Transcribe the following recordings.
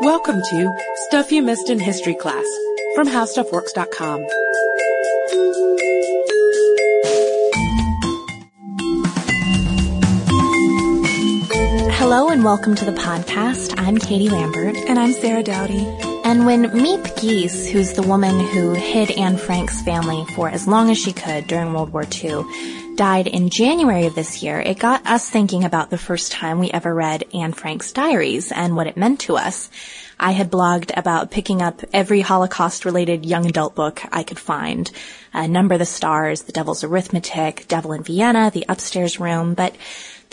Welcome to Stuff You Missed in History Class from HowStuffWorks.com. Hello and welcome to the podcast. I'm Katie Lambert. And I'm Sarah Dowdy. And when Miep Gies, who's the woman who hid Anne Frank's family for as long as she could during World War II, died in January of this year, it got us thinking about the first time we ever read Anne Frank's diaries and what it meant to us. I had blogged about picking up every Holocaust related young adult book I could find. Uh, Number the Stars, The Devil's Arithmetic, Devil in Vienna, The Upstairs Room, but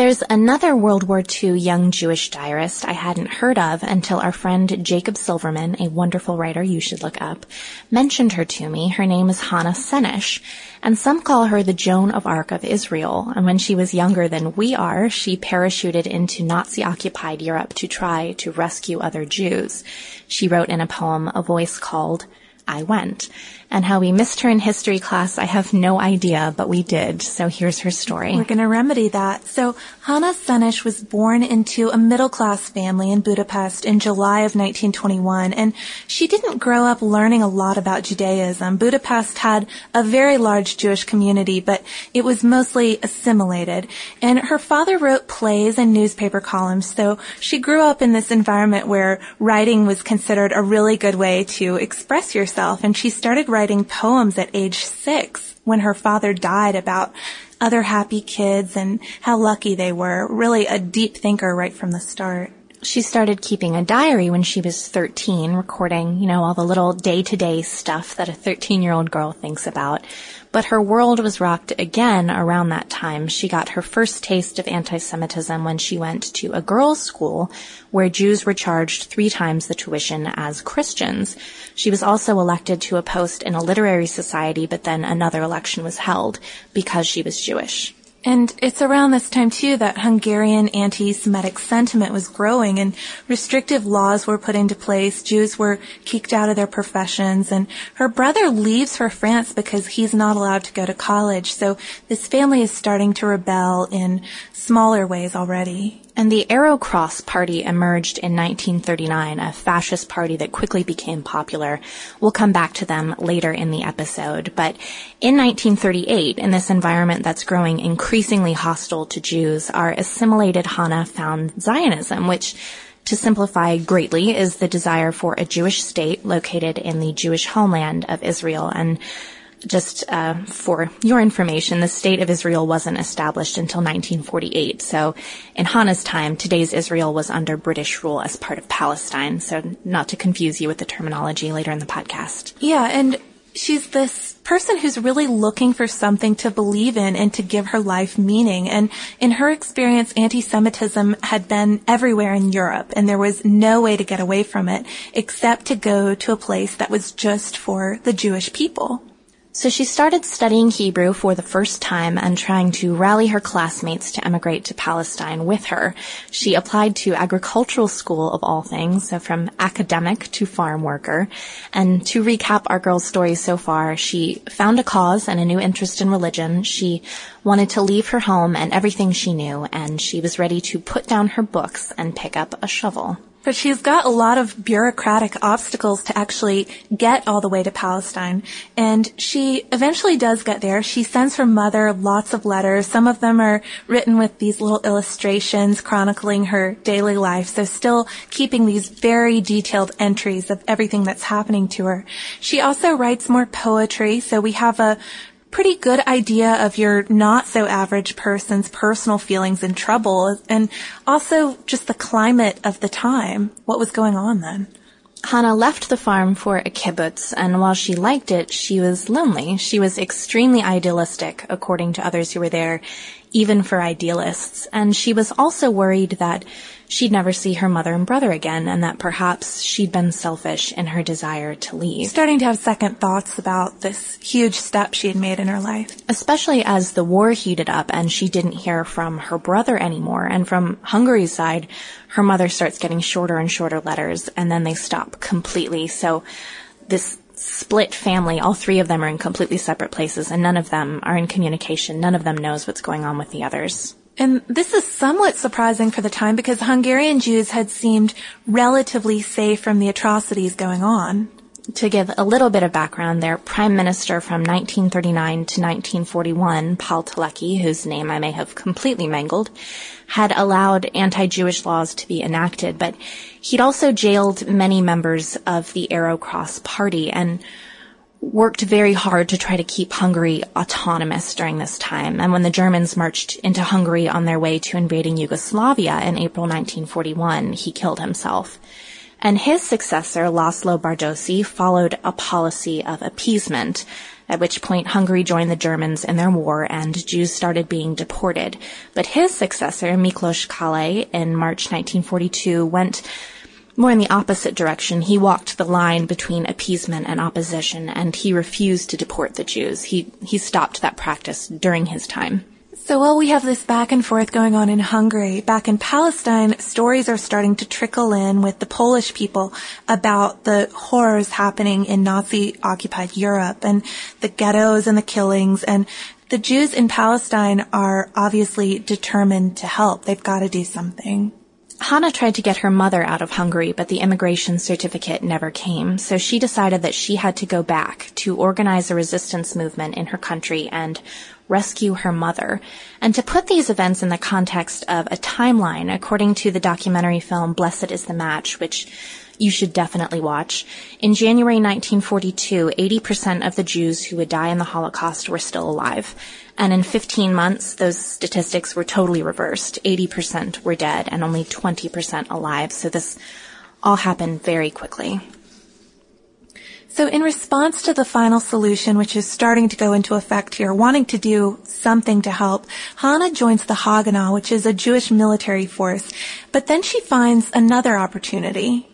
there's another World War II young Jewish diarist I hadn't heard of until our friend Jacob Silverman, a wonderful writer you should look up, mentioned her to me. Her name is Hannah Senesh, and some call her the Joan of Arc of Israel. And when she was younger than we are, she parachuted into Nazi-occupied Europe to try to rescue other Jews. She wrote in a poem a voice called I Went and how we missed her in history class, I have no idea, but we did. So here's her story. We're going to remedy that. So Hannah Senesh was born into a middle class family in Budapest in July of 1921, and she didn't grow up learning a lot about Judaism. Budapest had a very large Jewish community, but it was mostly assimilated. And her father wrote plays and newspaper columns, so she grew up in this environment where writing was considered a really good way to express yourself, and she started writing poems at age six when her father died about other happy kids and how lucky they were. Really a deep thinker right from the start. She started keeping a diary when she was 13, recording, you know, all the little day-to-day stuff that a 13-year-old girl thinks about. But her world was rocked again around that time. She got her first taste of anti-Semitism when she went to a girls' school where Jews were charged three times the tuition as Christians. She was also elected to a post in a literary society, but then another election was held because she was Jewish. And it's around this time too that Hungarian anti-Semitic sentiment was growing and restrictive laws were put into place. Jews were kicked out of their professions and her brother leaves for France because he's not allowed to go to college. So this family is starting to rebel in smaller ways already. And the Arrow Cross Party emerged in 1939, a fascist party that quickly became popular. We'll come back to them later in the episode. But in 1938, in this environment that's growing increasingly hostile to Jews, our assimilated Hannah found Zionism, which to simplify greatly is the desire for a Jewish state located in the Jewish homeland of Israel. And just uh, for your information, the state of Israel wasn't established until 1948. So in Hannah's time, today's Israel was under British rule as part of Palestine. So not to confuse you with the terminology later in the podcast. Yeah, and she's this person who's really looking for something to believe in and to give her life meaning. And in her experience, anti-Semitism had been everywhere in Europe and there was no way to get away from it except to go to a place that was just for the Jewish people. So she started studying Hebrew for the first time and trying to rally her classmates to emigrate to Palestine with her. She applied to agricultural school of all things, so from academic to farm worker. And to recap our girl's story so far, she found a cause and a new interest in religion. She wanted to leave her home and everything she knew, and she was ready to put down her books and pick up a shovel. But she's got a lot of bureaucratic obstacles to actually get all the way to Palestine. And she eventually does get there. She sends her mother lots of letters. Some of them are written with these little illustrations chronicling her daily life. So still keeping these very detailed entries of everything that's happening to her. She also writes more poetry. So we have a pretty good idea of your not so average person's personal feelings and trouble and also just the climate of the time. What was going on then? Hannah left the farm for a kibbutz, and while she liked it, she was lonely. She was extremely idealistic, according to others who were there, even for idealists. And she was also worried that she'd never see her mother and brother again and that perhaps she'd been selfish in her desire to leave. Starting to have second thoughts about this huge step she had made in her life. Especially as the war heated up and she didn't hear from her brother anymore. And from Hungary's side, her mother starts getting shorter and shorter letters and then they stop completely. So this split family, all three of them are in completely separate places and none of them are in communication. None of them knows what's going on with the others. And this is somewhat surprising for the time because Hungarian Jews had seemed relatively safe from the atrocities going on. To give a little bit of background, their prime minister from 1939 to 1941, Paul Teleki, whose name I may have completely mangled, had allowed anti-Jewish laws to be enacted, but he'd also jailed many members of the Arrow Cross party and worked very hard to try to keep Hungary autonomous during this time. And when the Germans marched into Hungary on their way to invading Yugoslavia in April 1941, he killed himself. And his successor, Laszlo Bardossy, followed a policy of appeasement, at which point Hungary joined the Germans in their war and Jews started being deported. But his successor, Miklos Kallay, in March 1942, went more in the opposite direction. He walked the line between appeasement and opposition, and he refused to deport the Jews. He, he stopped that practice during his time. So while we have this back and forth going on in Hungary, back in Palestine, stories are starting to trickle in with the Polish people about the horrors happening in Nazi occupied Europe and the ghettos and the killings and the Jews in Palestine are obviously determined to help. They've got to do something. Hannah tried to get her mother out of Hungary, but the immigration certificate never came, so she decided that she had to go back to organize a resistance movement in her country and rescue her mother. And to put these events in the context of a timeline, according to the documentary film Blessed is the Match, which you should definitely watch. In January 1942, 80% of the Jews who would die in the Holocaust were still alive. And in 15 months, those statistics were totally reversed. 80% were dead and only 20% alive. So this all happened very quickly. So in response to the final solution, which is starting to go into effect here, wanting to do something to help, Hannah joins the Haganah, which is a Jewish military force. But then she finds another opportunity.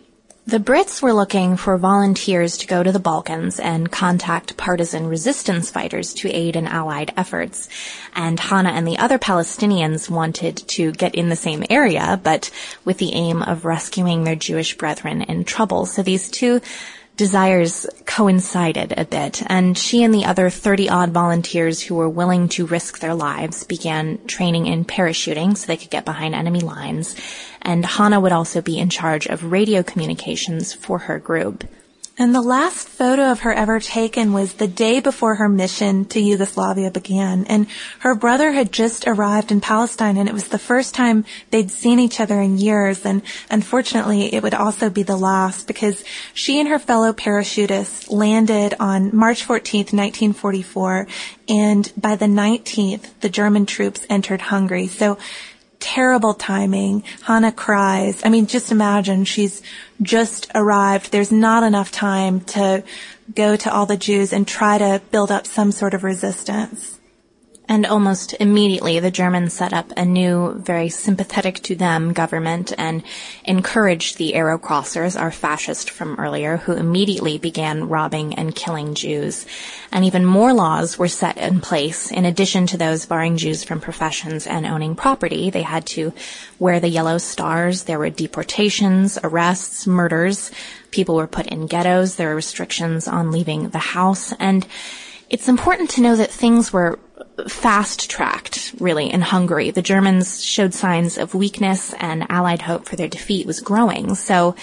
The Brits were looking for volunteers to go to the Balkans and contact partisan resistance fighters to aid in Allied efforts. And Hannah and the other Palestinians wanted to get in the same area, but with the aim of rescuing their Jewish brethren in trouble. So these two desires coincided a bit, and she and the other 30 odd volunteers who were willing to risk their lives began training in parachuting so they could get behind enemy lines. And Hannah would also be in charge of radio communications for her group. And the last photo of her ever taken was the day before her mission to Yugoslavia began. And her brother had just arrived in Palestine and it was the first time they'd seen each other in years. And unfortunately, it would also be the last because she and her fellow parachutists landed on March 14th, 1944. And by the 19th, the German troops entered Hungary. So terrible timing. Hannah cries. I mean, just imagine she's just arrived. There's not enough time to go to all the Jews and try to build up some sort of resistance. And almost immediately, the Germans set up a new, very sympathetic to them government and encouraged the Arrow Crossers, our fascist from earlier, who immediately began robbing and killing Jews. And even more laws were set in place. In addition to those barring Jews from professions and owning property, they had to wear the yellow stars. There were deportations, arrests, murders. People were put in ghettos. There were restrictions on leaving the house. And it's important to know that things were fast tracked, really, in Hungary. The Germans showed signs of weakness and Allied hope for their defeat was growing. So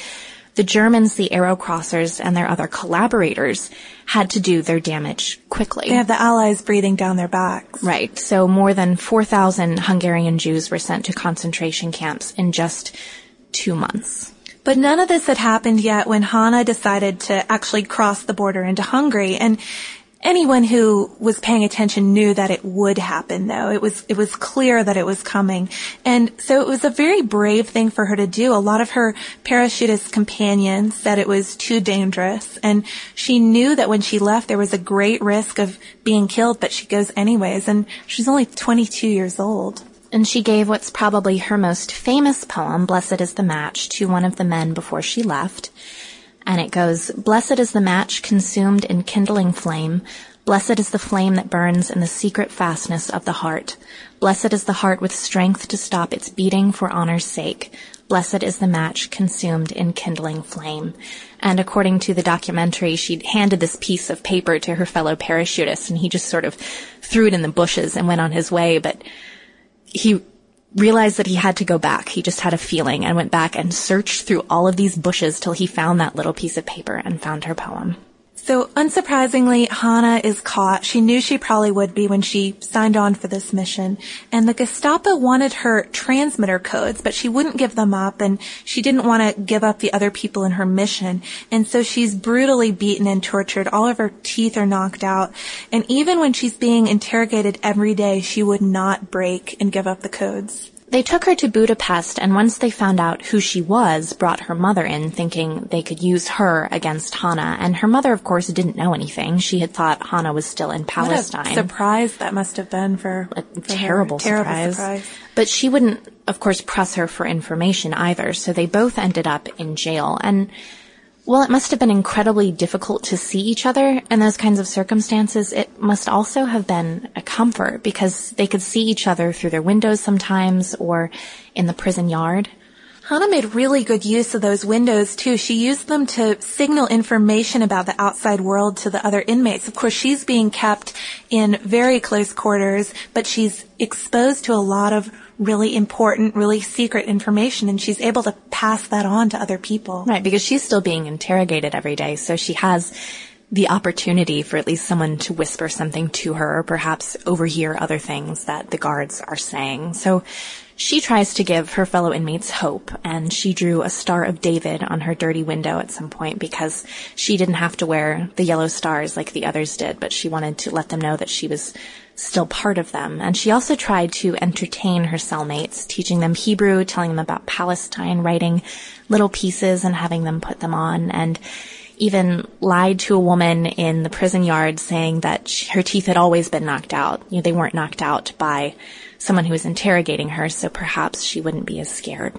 the Germans, the Arrow Crossers, and their other collaborators had to do their damage quickly. They have the Allies breathing down their backs. Right. So more than 4,000 Hungarian Jews were sent to concentration camps in just two months. But none of this had happened yet when Hannah decided to actually cross the border into Hungary. And anyone who was paying attention knew that it would happen though. It was, it was clear that it was coming. And so it was a very brave thing for her to do. A lot of her parachutist companions said it was too dangerous. And she knew that when she left, there was a great risk of being killed, but she goes anyways. And she's only 22 years old. And she gave what's probably her most famous poem, Blessed is the Match, to one of the men before she left. And it goes, Blessed is the match consumed in kindling flame. Blessed is the flame that burns in the secret fastness of the heart. Blessed is the heart with strength to stop its beating for honor's sake. Blessed is the match consumed in kindling flame. And according to the documentary, she'd handed this piece of paper to her fellow parachutist and he just sort of threw it in the bushes and went on his way. But he realized that he had to go back. He just had a feeling and went back and searched through all of these bushes till he found that little piece of paper and found her poem. So unsurprisingly, Hannah is caught. She knew she probably would be when she signed on for this mission. And the Gestapo wanted her transmitter codes, but she wouldn't give them up and she didn't want to give up the other people in her mission. And so she's brutally beaten and tortured. All of her teeth are knocked out. And even when she's being interrogated every day, she would not break and give up the codes. They took her to Budapest and once they found out who she was, brought her mother in thinking they could use her against Hannah. And her mother, of course, didn't know anything. She had thought Hannah was still in Palestine. What a surprise that must have been for, a for terrible, surprise. surprise. surprise. But she wouldn't, of course, press her for information either. So they both ended up in jail. And well, it must have been incredibly difficult to see each other in those kinds of circumstances. It must also have been a comfort because they could see each other through their windows sometimes or in the prison yard. Hannah made really good use of those windows too. She used them to signal information about the outside world to the other inmates. Of course, she's being kept in very close quarters, but she's exposed to a lot of really important, really secret information and she's able to pass that on to other people. Right, because she's still being interrogated every day, so she has the opportunity for at least someone to whisper something to her or perhaps overhear other things that the guards are saying. So she tries to give her fellow inmates hope, and she drew a Star of David on her dirty window at some point because she didn't have to wear the yellow stars like the others did, but she wanted to let them know that she was still part of them. And she also tried to entertain her cellmates, teaching them Hebrew, telling them about Palestine, writing little pieces and having them put them on, and even lied to a woman in the prison yard saying that she, her teeth had always been knocked out. You know, they weren't knocked out by someone who was interrogating her, so perhaps she wouldn't be as scared.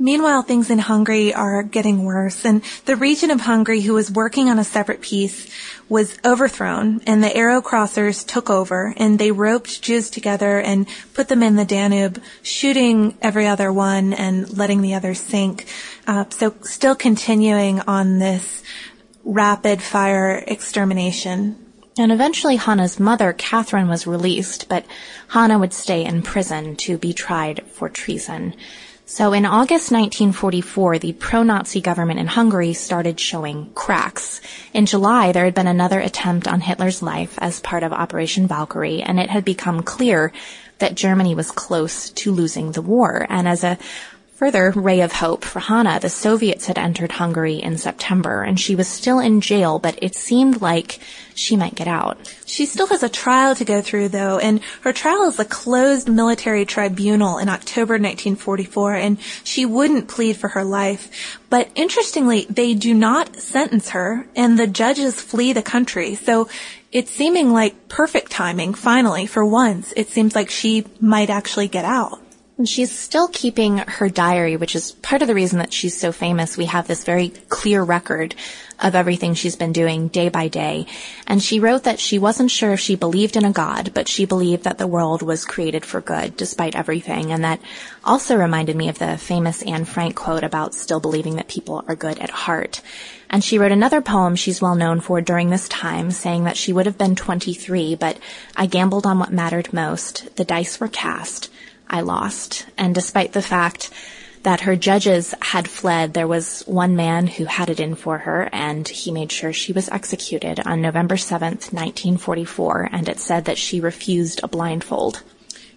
Meanwhile, things in Hungary are getting worse, and the regent of Hungary who was working on a separate peace was overthrown, and the arrow crossers took over, and they roped Jews together and put them in the Danube, shooting every other one and letting the others sink. Uh, so still continuing on this rapid fire extermination. And eventually Hannah's mother, Catherine, was released, but Hannah would stay in prison to be tried for treason. So in August 1944, the pro-Nazi government in Hungary started showing cracks. In July, there had been another attempt on Hitler's life as part of Operation Valkyrie, and it had become clear that Germany was close to losing the war. And as a Further ray of hope for Hannah, the Soviets had entered Hungary in September and she was still in jail, but it seemed like she might get out. She still has a trial to go through though, and her trial is a closed military tribunal in October 1944 and she wouldn't plead for her life. But interestingly, they do not sentence her and the judges flee the country. So it's seeming like perfect timing, finally, for once. It seems like she might actually get out. And she's still keeping her diary, which is part of the reason that she's so famous. We have this very clear record of everything she's been doing day by day. And she wrote that she wasn't sure if she believed in a God, but she believed that the world was created for good despite everything. And that also reminded me of the famous Anne Frank quote about still believing that people are good at heart. And she wrote another poem she's well known for during this time, saying that she would have been 23, but I gambled on what mattered most. The dice were cast. I lost. And despite the fact that her judges had fled, there was one man who had it in for her and he made sure she was executed on November 7th, 1944, and it said that she refused a blindfold.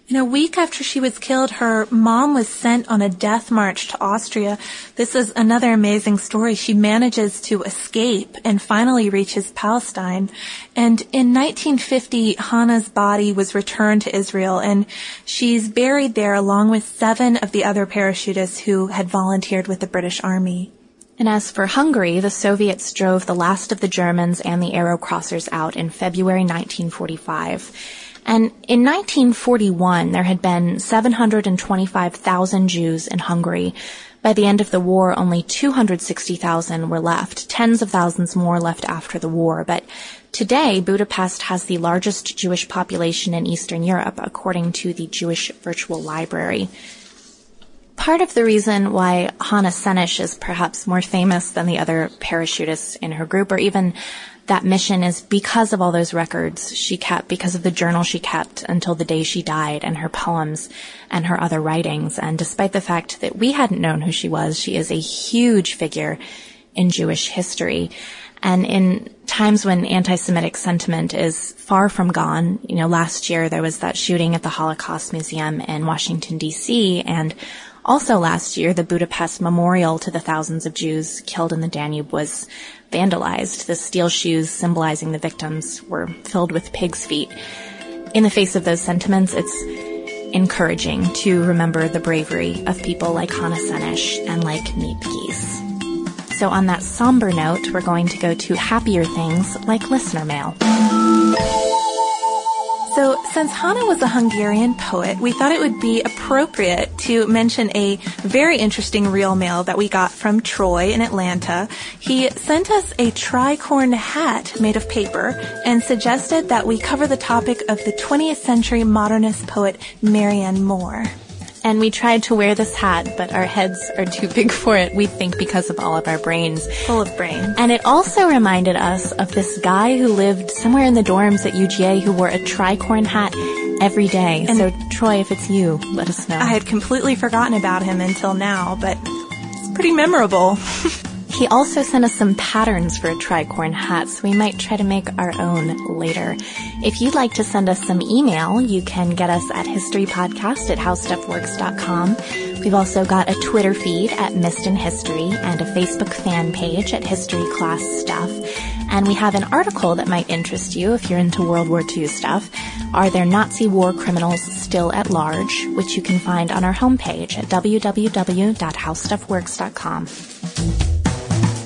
In a week after she was killed, her mom was sent on a death march to Austria. This is another amazing story. She manages to escape and finally reaches Palestine. And in 1950, Hannah's body was returned to Israel and she's buried there along with seven of the other parachutists who had volunteered with the British Army. And as for Hungary, the Soviets drove the last of the Germans and the Arrow Crossers out in February 1945. And in 1941, there had been 725,000 Jews in Hungary. By the end of the war, only 260,000 were left, tens of thousands more left after the war. But today, Budapest has the largest Jewish population in Eastern Europe, according to the Jewish Virtual Library. part of the reason why Hannah Senesh is perhaps more famous than the other parachutists in her group, or even that mission is because of all those records she kept, because of the journal she kept until the day she died and her poems and her other writings. And despite the fact that we hadn't known who she was, she is a huge figure in Jewish history. And in times when anti-Semitic sentiment is far from gone, you know, last year there was that shooting at the Holocaust Museum in Washington DC and also last year, the Budapest memorial to the thousands of Jews killed in the Danube was vandalized. The steel shoes symbolizing the victims were filled with pig's feet. In the face of those sentiments, it's encouraging to remember the bravery of people like Hannah Senesh and like Miep Gies. So on that somber note, we're going to go to happier things like listener mail. So, since Hannah was a Hungarian poet, we thought it would be appropriate to mention a very interesting real mail that we got from Troy in Atlanta. He sent us a tricorn hat made of paper and suggested that we cover the topic of the 20th century modernist poet Marianne Moore. And we tried to wear this hat, but our heads are too big for it, we think because of all of our brains. Full of brains. And it also reminded us of this guy who lived somewhere in the dorms at UGA who wore a tricorn hat every day. And so Troy, if it's you, let us know. I had completely forgotten about him until now, but it's pretty memorable. He also sent us some patterns for a tricorn hat, so we might try to make our own later. If you'd like to send us some email, you can get us at historypodcast at howstuffworks.com. We've also got a Twitter feed at Missed in History and a Facebook fan page at History Class Stuff. And we have an article that might interest you if you're into World War II stuff. Are there Nazi war criminals still at large? Which you can find on our homepage at www.howstuffworks.com.